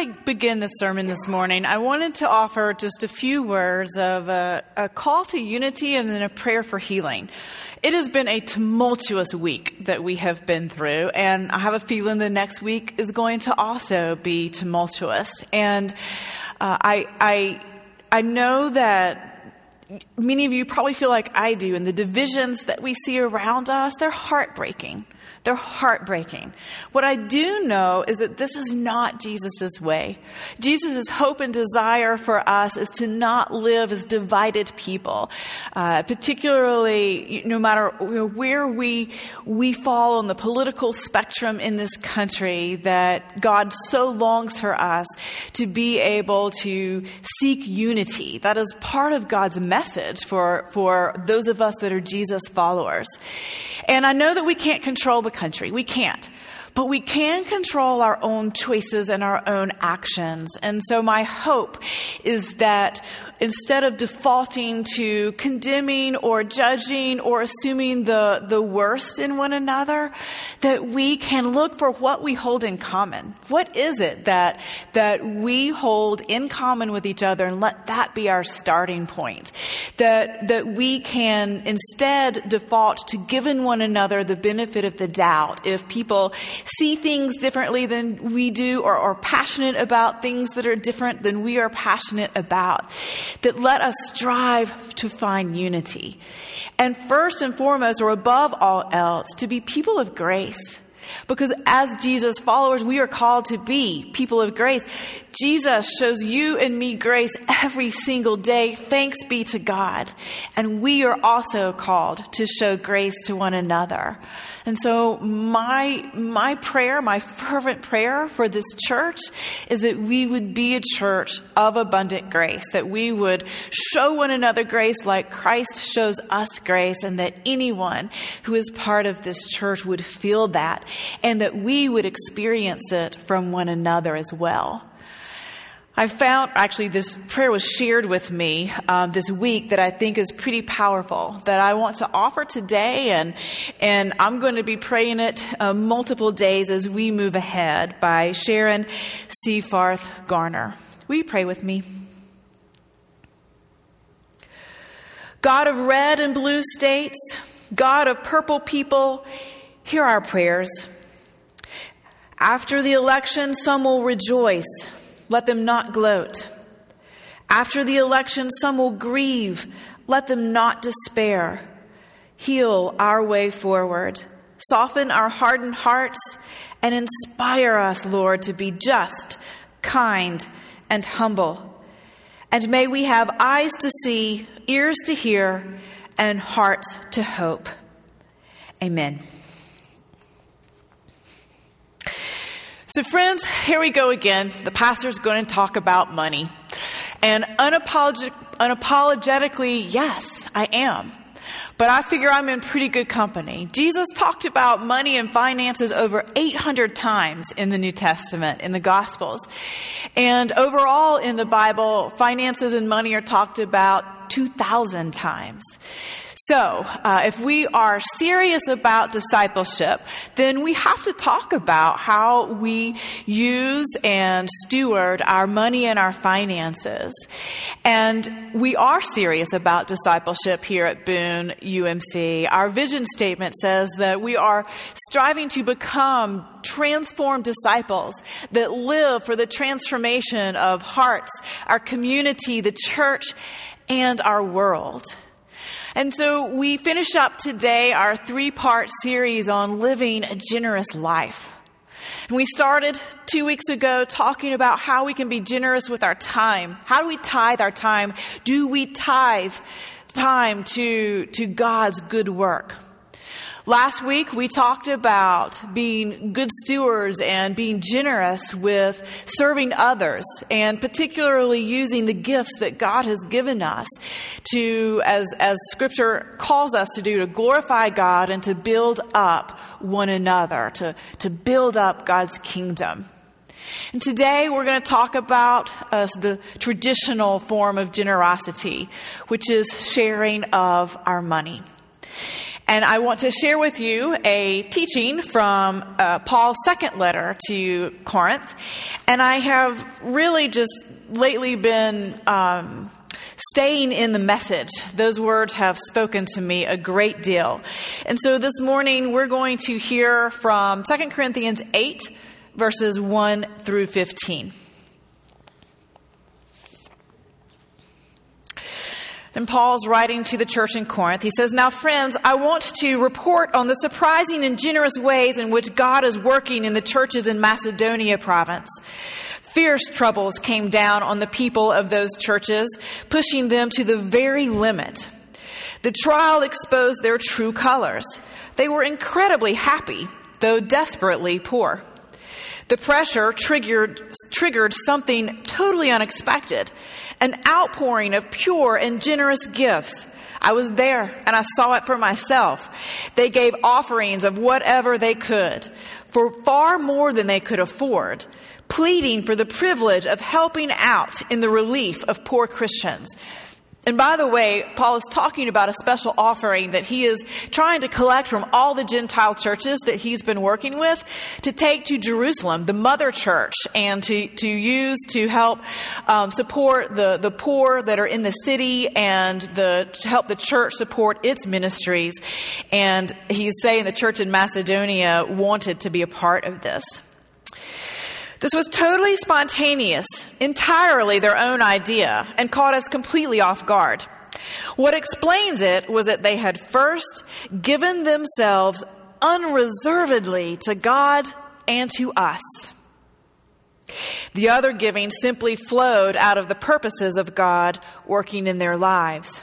I begin the sermon this morning, I wanted to offer just a few words of a, a, call to unity and then a prayer for healing. It has been a tumultuous week that we have been through, and I have a feeling the next week is going to also be tumultuous. And uh, I, I, I know that many of you probably feel like I do, and the divisions that we see around us, they're heartbreaking. They're heartbreaking. What I do know is that this is not Jesus' way. Jesus' hope and desire for us is to not live as divided people, uh, particularly no matter where we, we fall on the political spectrum in this country, that God so longs for us to be able to seek unity. That is part of God's message for, for those of us that are Jesus followers. And I know that we can't control the country. We can't. But we can control our own choices and our own actions. And so my hope is that instead of defaulting to condemning or judging or assuming the, the worst in one another, that we can look for what we hold in common. What is it that, that we hold in common with each other and let that be our starting point? That, that we can instead default to giving one another the benefit of the doubt if people see things differently than we do or are passionate about things that are different than we are passionate about that let us strive to find unity. And first and foremost, or above all else, to be people of grace. Because as Jesus followers, we are called to be people of grace. Jesus shows you and me grace every single day. Thanks be to God. And we are also called to show grace to one another. And so my, my prayer, my fervent prayer for this church is that we would be a church of abundant grace, that we would show one another grace like Christ shows us grace, and that anyone who is part of this church would feel that, and that we would experience it from one another as well. I found actually this prayer was shared with me um, this week that I think is pretty powerful that I want to offer today, and and I'm going to be praying it uh, multiple days as we move ahead by Sharon Seyfarth Garner. Will you pray with me? God of red and blue states, God of purple people, hear our prayers. After the election, some will rejoice let them not gloat. After the election, some will grieve. Let them not despair. Heal our way forward. Soften our hardened hearts and inspire us, Lord, to be just, kind, and humble. And may we have eyes to see, ears to hear, and hearts to hope. Amen. So, friends, here we go again. The pastor's going to talk about money. And unapolog- unapologetically, yes, I am. But I figure I'm in pretty good company. Jesus talked about money and finances over 800 times in the New Testament, in the Gospels. And overall in the Bible, finances and money are talked about 2,000 times. So, uh, if we are serious about discipleship, then we have to talk about how we use and steward our money and our finances. And we are serious about discipleship here at Boone UMC. Our vision statement says that we are striving to become transformed disciples that live for the transformation of hearts, our community, the church, and our world. And so we finish up today our three part series on living a generous life. And we started two weeks ago talking about how we can be generous with our time. How do we tithe our time? Do we tithe time to, to God's good work? Last week, we talked about being good stewards and being generous with serving others, and particularly using the gifts that God has given us to, as, as Scripture calls us to do, to glorify God and to build up one another, to, to build up God's kingdom. And today we're going to talk about uh, the traditional form of generosity, which is sharing of our money. And I want to share with you a teaching from uh, Paul's second letter to Corinth. And I have really just lately been. Um, staying in the message. Those words have spoken to me a great deal. And so this morning we're going to hear from 2 Corinthians 8, verses 1 through 15. And Paul's writing to the church in Corinth. He says, Now, friends, I want to report on the surprising and generous ways in which God is working in the churches in Macedonia province. Fierce troubles came down on the people of those churches, pushing them to the very limit. The trial exposed their true colors. They were incredibly happy, though desperately poor. The pressure triggered, triggered something totally unexpected an outpouring of pure and generous gifts. I was there and I saw it for myself. They gave offerings of whatever they could for far more than they could afford, pleading for the privilege of helping out in the relief of poor Christians. And by the way, Paul is talking about a special offering that he is trying to collect from all the Gentile churches that he's been working with to take to Jerusalem, the mother church, and to, to use to help um, support the, the poor that are in the city and the, to help the church support its ministries. And he's saying the church in Macedonia wanted to be a part of this. This was totally spontaneous, entirely their own idea, and caught us completely off guard. What explains it was that they had first given themselves unreservedly to God and to us. The other giving simply flowed out of the purposes of God working in their lives.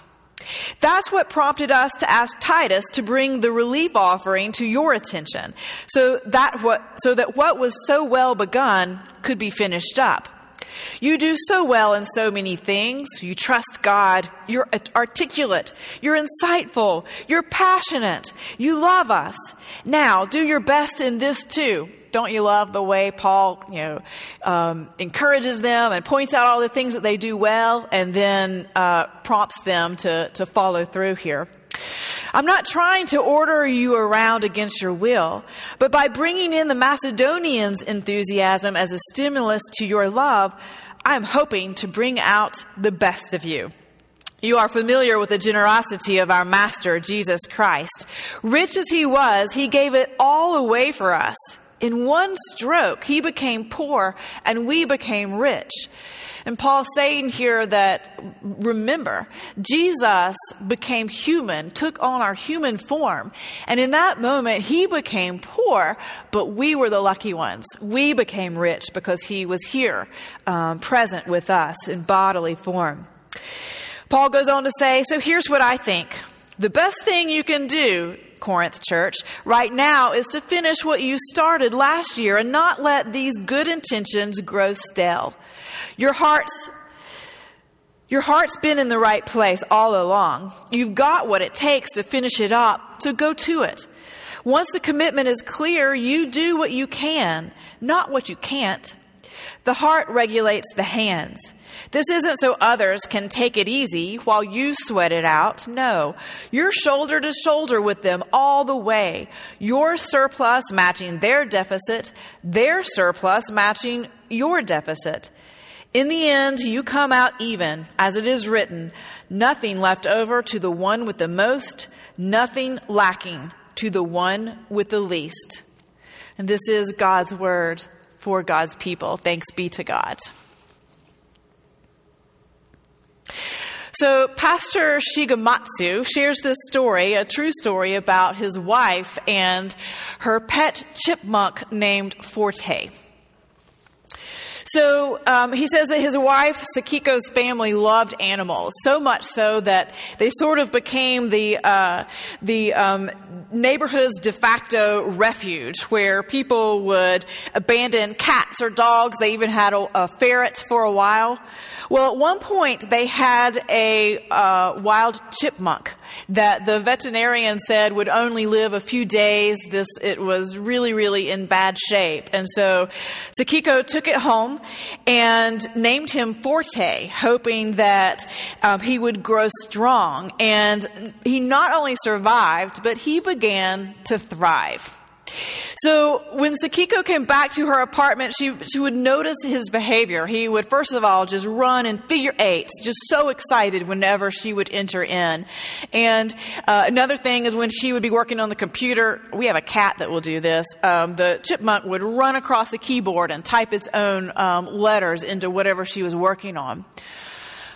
That's what prompted us to ask Titus to bring the relief offering to your attention so that what, so that what was so well begun could be finished up. You do so well in so many things. You trust God. You're articulate. You're insightful. You're passionate. You love us. Now, do your best in this too. Don't you love the way Paul, you know, um, encourages them and points out all the things that they do well and then uh, prompts them to, to follow through here? I'm not trying to order you around against your will, but by bringing in the Macedonians' enthusiasm as a stimulus to your love, I'm hoping to bring out the best of you. You are familiar with the generosity of our Master, Jesus Christ. Rich as he was, he gave it all away for us. In one stroke, he became poor and we became rich. And Paul's saying here that, remember, Jesus became human, took on our human form. And in that moment, he became poor, but we were the lucky ones. We became rich because he was here, um, present with us in bodily form. Paul goes on to say, So here's what I think. The best thing you can do Corinth church right now is to finish what you started last year and not let these good intentions grow stale. Your heart's your heart's been in the right place all along. You've got what it takes to finish it up, so go to it. Once the commitment is clear, you do what you can, not what you can't. The heart regulates the hands. This isn't so others can take it easy while you sweat it out. No, you're shoulder to shoulder with them all the way. Your surplus matching their deficit, their surplus matching your deficit. In the end, you come out even, as it is written, nothing left over to the one with the most, nothing lacking to the one with the least. And this is God's word for God's people. Thanks be to God. So, Pastor Shigematsu shares this story, a true story about his wife and her pet chipmunk named Forte. So um, he says that his wife, Sakiko's family, loved animals so much so that they sort of became the uh, the um, neighborhood's de facto refuge, where people would abandon cats or dogs. They even had a, a ferret for a while. Well, at one point, they had a uh, wild chipmunk that the veterinarian said would only live a few days. This it was really, really in bad shape, and so Sakiko took it home and named him Forte, hoping that um, he would grow strong. And he not only survived, but he began to thrive. So when Sakiko came back to her apartment, she, she would notice his behavior. He would, first of all, just run in figure eights, just so excited whenever she would enter in. And uh, another thing is when she would be working on the computer, we have a cat that will do this. Um, the chipmunk would run across the keyboard and type its own um, letters into whatever she was working on.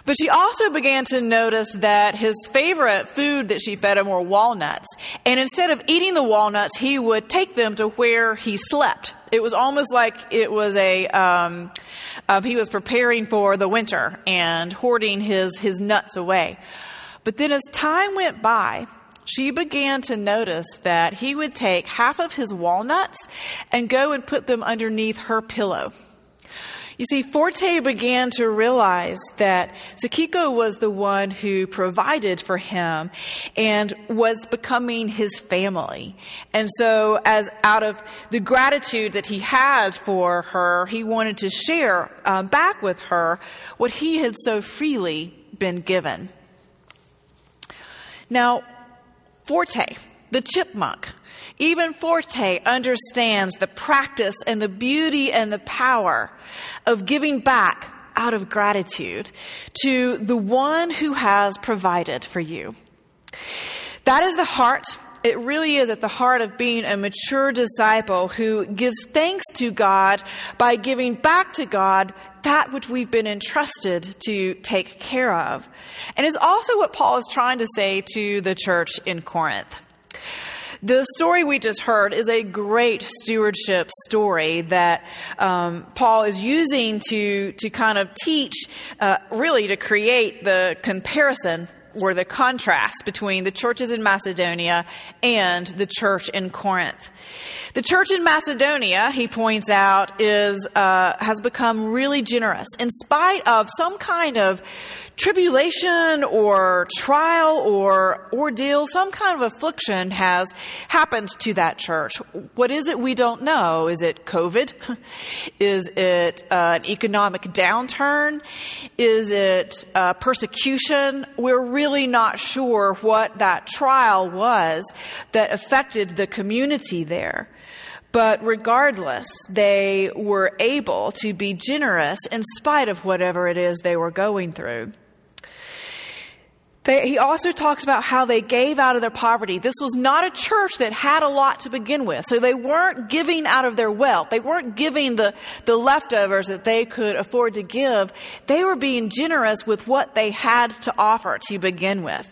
But she also began to notice that his favorite food that she fed him were walnuts. And instead of eating the walnuts, he would take them to where he slept. It was almost like it was a, um, uh, he was preparing for the winter and hoarding his, his nuts away. But then as time went by, she began to notice that he would take half of his walnuts and go and put them underneath her pillow. You see, Forte began to realize that Sakiko was the one who provided for him and was becoming his family. And so, as out of the gratitude that he had for her, he wanted to share um, back with her what he had so freely been given. Now, Forte, the chipmunk, even Forte understands the practice and the beauty and the power of giving back out of gratitude to the one who has provided for you. That is the heart. It really is at the heart of being a mature disciple who gives thanks to God by giving back to God that which we've been entrusted to take care of. And is also what Paul is trying to say to the church in Corinth. The story we just heard is a great stewardship story that um, Paul is using to, to kind of teach, uh, really to create the comparison or the contrast between the churches in Macedonia and the church in Corinth. The church in Macedonia, he points out, is uh, has become really generous in spite of some kind of tribulation or trial or ordeal, some kind of affliction has happened to that church. What is it we don't know? Is it COVID? Is it uh, an economic downturn? Is it uh, persecution? We're really not sure what that trial was that affected the community there. But regardless, they were able to be generous in spite of whatever it is they were going through. They, he also talks about how they gave out of their poverty. This was not a church that had a lot to begin with. So they weren't giving out of their wealth. They weren't giving the, the leftovers that they could afford to give. They were being generous with what they had to offer to begin with.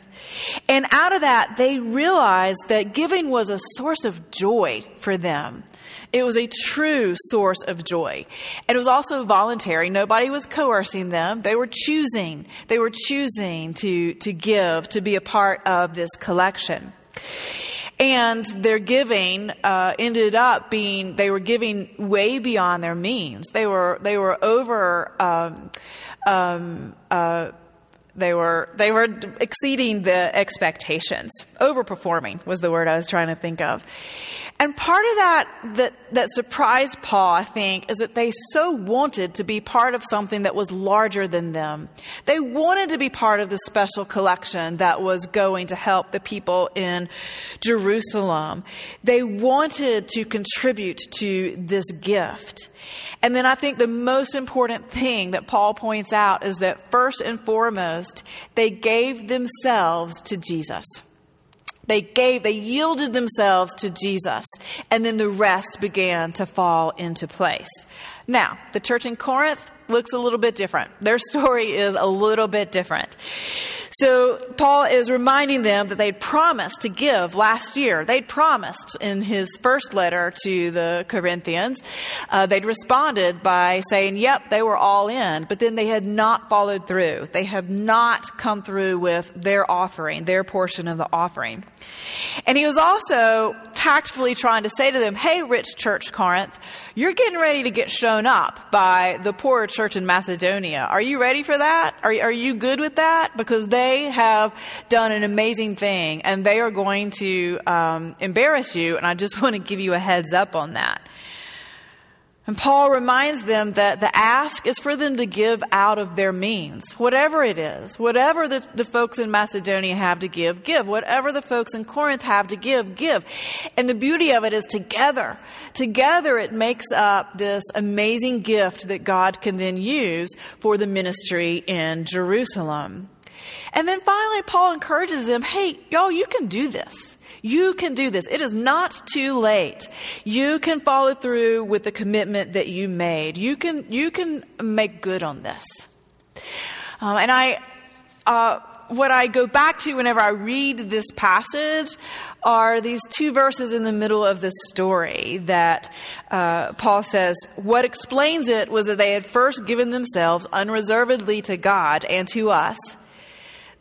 And out of that, they realized that giving was a source of joy for them. It was a true source of joy. And it was also voluntary. Nobody was coercing them. They were choosing. They were choosing to, to give, to be a part of this collection. And their giving uh, ended up being, they were giving way beyond their means. They were, they were over, um, um, uh, they were they were exceeding the expectations overperforming was the word i was trying to think of and part of that, that that surprised Paul, I think, is that they so wanted to be part of something that was larger than them. They wanted to be part of the special collection that was going to help the people in Jerusalem. They wanted to contribute to this gift. And then I think the most important thing that Paul points out is that first and foremost, they gave themselves to Jesus. They gave, they yielded themselves to Jesus, and then the rest began to fall into place. Now, the church in Corinth looks a little bit different. Their story is a little bit different. So Paul is reminding them that they'd promised to give last year. They'd promised in his first letter to the Corinthians. Uh, they'd responded by saying, yep, they were all in, but then they had not followed through. They had not come through with their offering, their portion of the offering. And he was also tactfully trying to say to them, hey, rich church Corinth, you're getting ready to get shown up by the poor church in Macedonia. Are you ready for that? Are, are you good with that? Because they have done an amazing thing and they are going to um, embarrass you. And I just want to give you a heads up on that. And Paul reminds them that the ask is for them to give out of their means, whatever it is. Whatever the, the folks in Macedonia have to give, give. Whatever the folks in Corinth have to give, give. And the beauty of it is together. Together it makes up this amazing gift that God can then use for the ministry in Jerusalem. And then finally, Paul encourages them hey, y'all, you can do this. You can do this. It is not too late. You can follow through with the commitment that you made. You can, you can make good on this. Um, and I, uh, what I go back to whenever I read this passage are these two verses in the middle of the story that uh, Paul says, What explains it was that they had first given themselves unreservedly to God and to us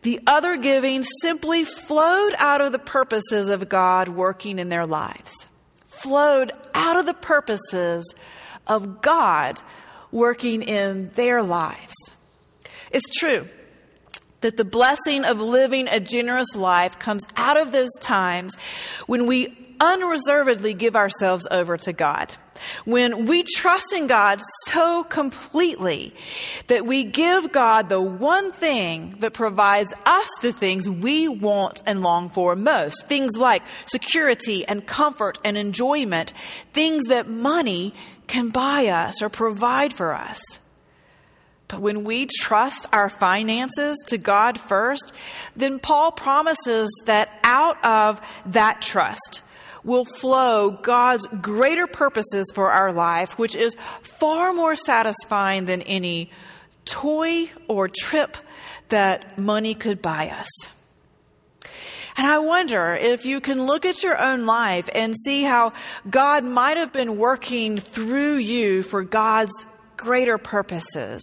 the other giving simply flowed out of the purposes of God working in their lives. Flowed out of the purposes of God working in their lives. It's true that the blessing of living a generous life comes out of those times when we unreservedly give ourselves over to God. When we trust in God so completely that we give God the one thing that provides us the things we want and long for most. Things like security and comfort and enjoyment. Things that money can buy us or provide for us. But when we trust our finances to God first, then Paul promises that out of that trust, will flow God's greater purposes for our life, which is far more satisfying than any toy or trip that money could buy us. And I wonder if you can look at your own life and see how God might have been working through you for God's greater purposes.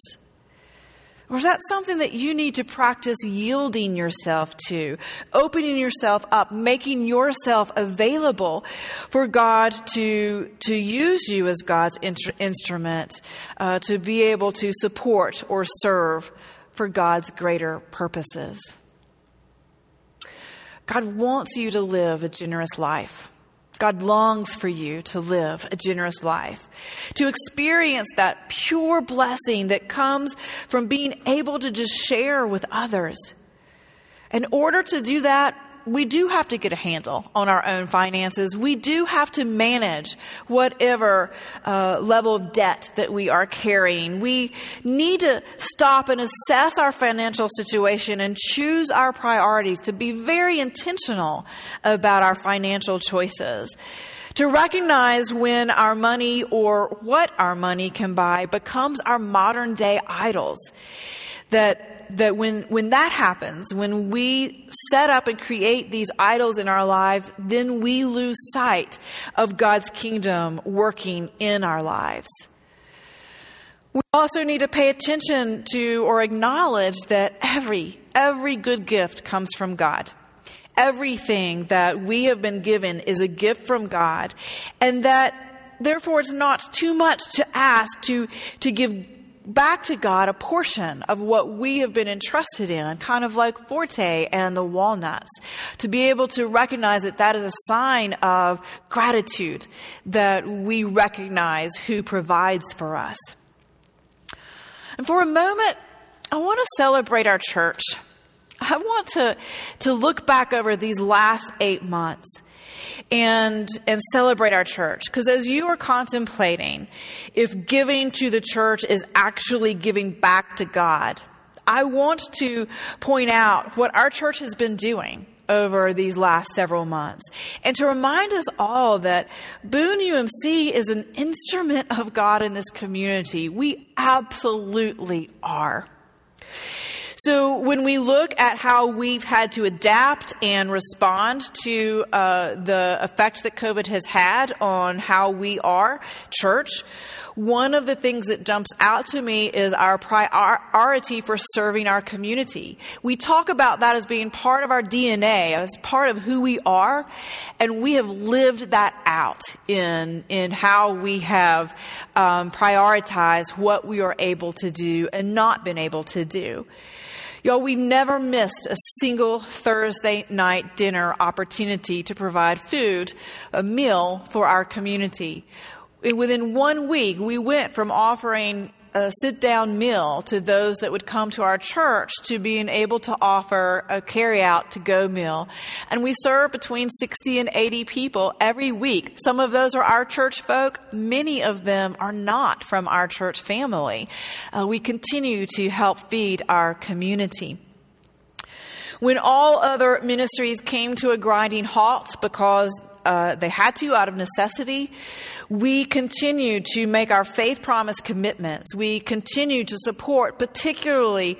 Or is that something that you need to practice yielding yourself to, opening yourself up, making yourself available for God to, to use you as God's instrument, uh, to be able to support or serve for God's greater purposes? God wants you to live a generous life. God longs for you to live a generous life, to experience that pure blessing that comes from being able to just share with others. In order to do that, we do have to get a handle on our own finances. We do have to manage whatever uh, level of debt that we are carrying. We need to stop and assess our financial situation and choose our priorities to be very intentional about our financial choices. To recognize when our money or what our money can buy becomes our modern day idols. That that when, when that happens, when we set up and create these idols in our lives, then we lose sight of God's kingdom working in our lives. We also need to pay attention to or acknowledge that every, every good gift comes from God. Everything that we have been given is a gift from God, and that therefore it's not too much to ask to, to give back to God a portion of what we have been entrusted in, kind of like Forte and the walnuts, to be able to recognize that that is a sign of gratitude that we recognize who provides for us. And for a moment, I want to celebrate our church. I want to, to look back over these last eight months and and celebrate our church because as you are contemplating if giving to the church is actually giving back to God I want to point out what our church has been doing over these last several months and to remind us all that Boone UMC is an instrument of God in this community. We absolutely are. So when we look at how we've had to adapt and respond to uh, the effect that COVID has had on how we are church, one of the things that jumps out to me is our priority for serving our community. We talk about that as being part of our DNA, as part of who we are, and we have lived that out in, in how we have um, prioritized what we are able to do and not been able to do. Y'all, we've never missed a single Thursday night dinner opportunity to provide food, a meal for our community. Within one week, we went from offering a sit down meal to those that would come to our church to being able to offer a carry out to go meal. And we serve between 60 and 80 people every week. Some of those are our church folk. Many of them are not from our church family. Uh, we continue to help feed our community. When all other ministries came to a grinding halt because uh, they had to out of necessity, we continue to make our faith promise commitments. We continue to support, particularly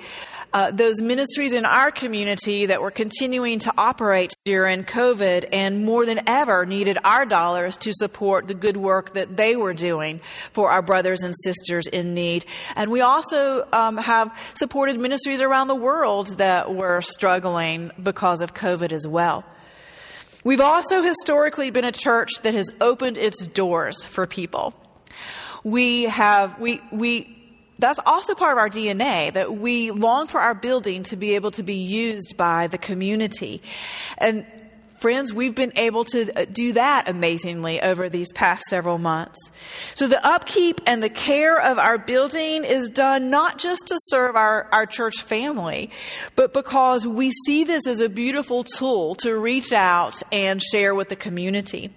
uh, those ministries in our community that were continuing to operate during COVID and more than ever needed our dollars to support the good work that they were doing for our brothers and sisters in need. And we also um, have supported ministries around the world that were struggling because of COVID as well. We've also historically been a church that has opened its doors for people. We have, we, we, that's also part of our DNA that we long for our building to be able to be used by the community. And Friends, we've been able to uh, do that amazingly over these past several months. So the upkeep and the care of our building is done not just to serve our, our church family, but because we see this as a beautiful tool to reach out and share with the community.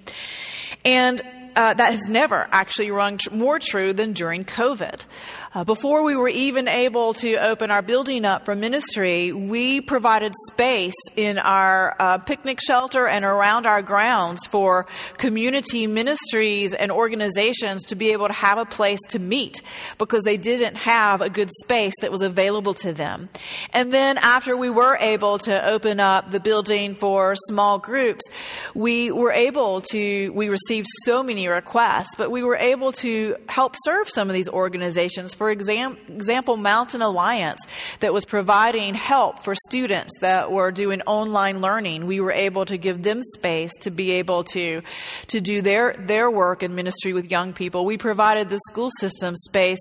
And uh, that has never actually rung tr- more true than during COVID. Uh, before we were even able to open our building up for ministry, we provided space in our uh, picnic shelter and around our grounds for community ministries and organizations to be able to have a place to meet because they didn't have a good space that was available to them. And then after we were able to open up the building for small groups, we were able to, we received so many requests, but we were able to help serve some of these organizations for exam- example, Mountain Alliance, that was providing help for students that were doing online learning, we were able to give them space to be able to, to do their, their work and ministry with young people. We provided the school system space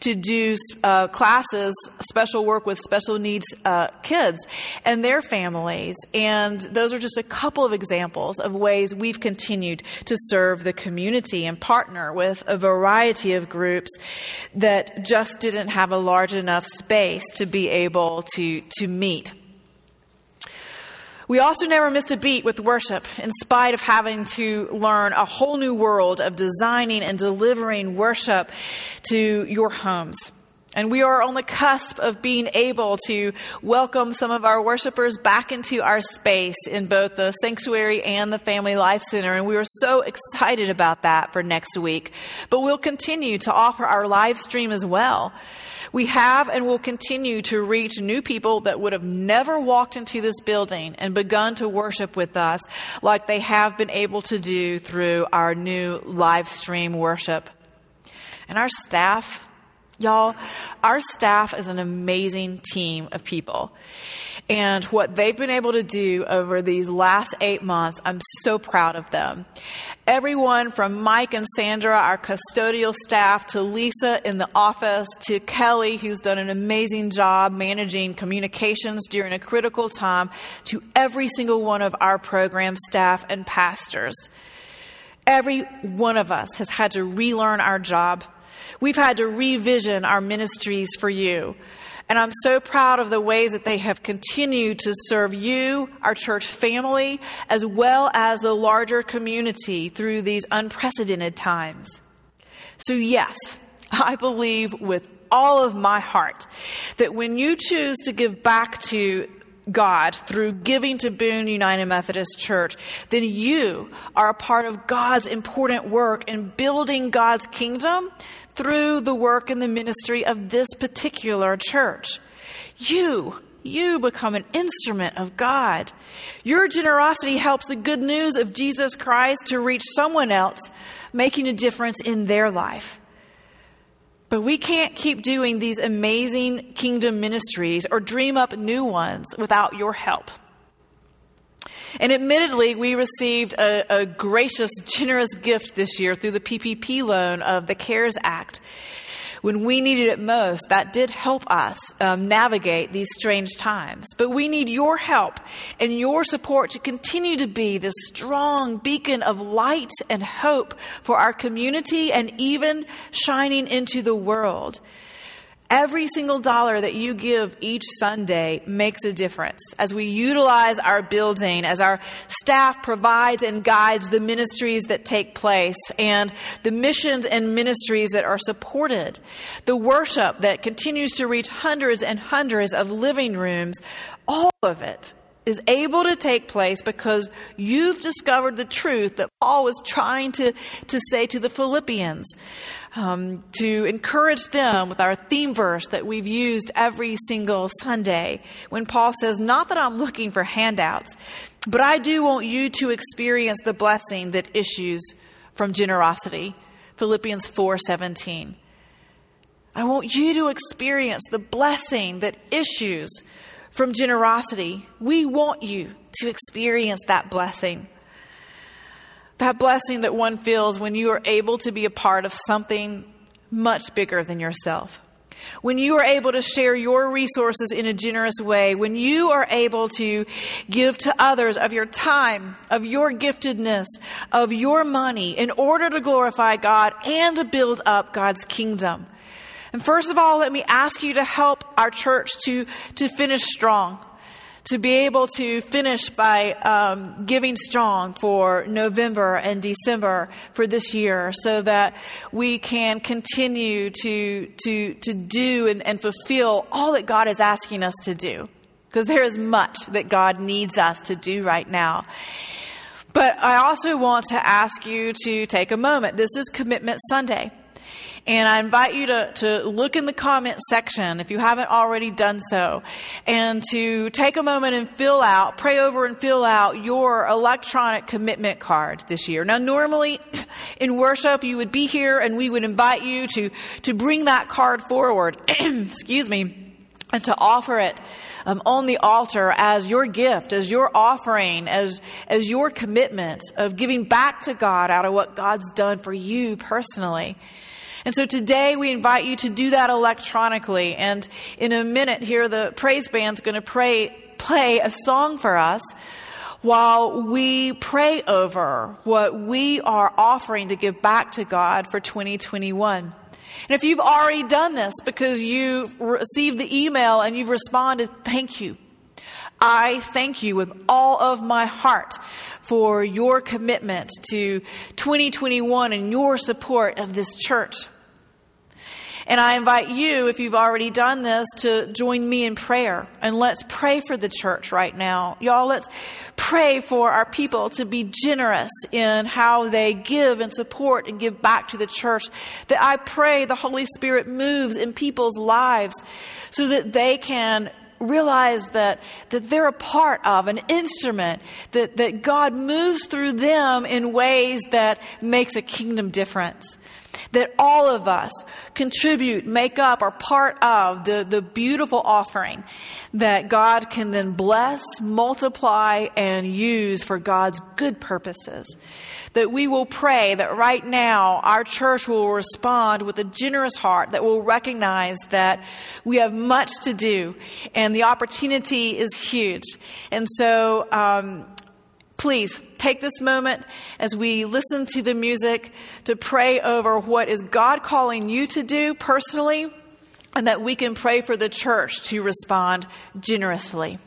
to do uh, classes, special work with special needs uh, kids and their families. And those are just a couple of examples of ways we've continued to serve the community and partner with a variety of groups that just didn't have a large enough space to be able to, to meet. We also never missed a beat with worship, in spite of having to learn a whole new world of designing and delivering worship to your homes. And we are on the cusp of being able to welcome some of our worshipers back into our space in both the sanctuary and the Family Life Center. And we are so excited about that for next week. But we'll continue to offer our live stream as well. We have and will continue to reach new people that would have never walked into this building and begun to worship with us like they have been able to do through our new live stream worship. And our staff, Y'all, our staff is an amazing team of people. And what they've been able to do over these last eight months, I'm so proud of them. Everyone from Mike and Sandra, our custodial staff, to Lisa in the office, to Kelly, who's done an amazing job managing communications during a critical time, to every single one of our program staff and pastors. Every one of us has had to relearn our job We've had to revision our ministries for you. And I'm so proud of the ways that they have continued to serve you, our church family, as well as the larger community through these unprecedented times. So, yes, I believe with all of my heart that when you choose to give back to God through giving to Boone United Methodist Church, then you are a part of God's important work in building God's kingdom through the work and the ministry of this particular church. You, you become an instrument of God. Your generosity helps the good news of Jesus Christ to reach someone else, making a difference in their life. But we can't keep doing these amazing kingdom ministries or dream up new ones without your help. And admittedly, we received a, a, gracious, generous gift this year through the PPP loan of the CARES Act. when we needed it most, that did help us um, navigate these strange times. But we need your help and your support to continue to be this strong beacon of light and hope for our community and even shining into the world. Every single dollar that you give each Sunday makes a difference. As we utilize our building, as our staff provides and guides the ministries that take place and the missions and ministries that are supported, the worship that continues to reach hundreds and hundreds of living rooms, all of it is able to take place because you've discovered the truth that Paul was trying to, to say to the Philippians, um, to encourage them with our theme verse that we've used every single Sunday. When Paul says, Not that I'm looking for handouts, but I do want you to experience the blessing that issues from generosity. Philippians 4:17. I want you to experience the blessing that issues from generosity. We want you to experience that blessing. That blessing that one feels when you are able to be a part of something much bigger than yourself. When you are able to share your resources in a generous way, when you are able to give to others of your time, of your giftedness, of your money in order to glorify God and to build up God's kingdom. And first of all, let me ask you to help our church to, to finish strong, to be able to finish by um, giving strong for November and December for this year so that we can continue to, to, to do and, and fulfill all that God is asking us to do. Because there is much that God needs us to do right now. But I also want to ask you to take a moment. This is Commitment Sunday. And I invite you to, to look in the comment section if you haven't already done so, and to take a moment and fill out, pray over and fill out your electronic commitment card this year. Now, normally in worship, you would be here and we would invite you to, to bring that card forward, excuse me, and to offer it um, on the altar as your gift, as your offering, as, as your commitment of giving back to God out of what God's done for you personally. And so today we invite you to do that electronically. And in a minute here, the praise band's going to pray, play a song for us while we pray over what we are offering to give back to God for 2021. And if you've already done this because you've received the email and you've responded, thank you. I thank you with all of my heart for your commitment to 2021 and your support of this church. And I invite you, if you've already done this, to join me in prayer. And let's pray for the church right now. Y'all, let's pray for our people to be generous in how they give and support and give back to the church. That I pray the Holy Spirit moves in people's lives so that they can realize that, that they're a part of an instrument, that, that God moves through them in ways that makes a kingdom difference that all of us contribute, make up, are part of the, the beautiful offering that God can then bless, multiply, and use for God's good purposes. That we will pray that right now our church will respond with a generous heart that will recognize that we have much to do and the opportunity is huge. And so, um, please take this moment as we listen to the music to pray over what is God calling you to do personally, and that we can pray for the church to respond generously.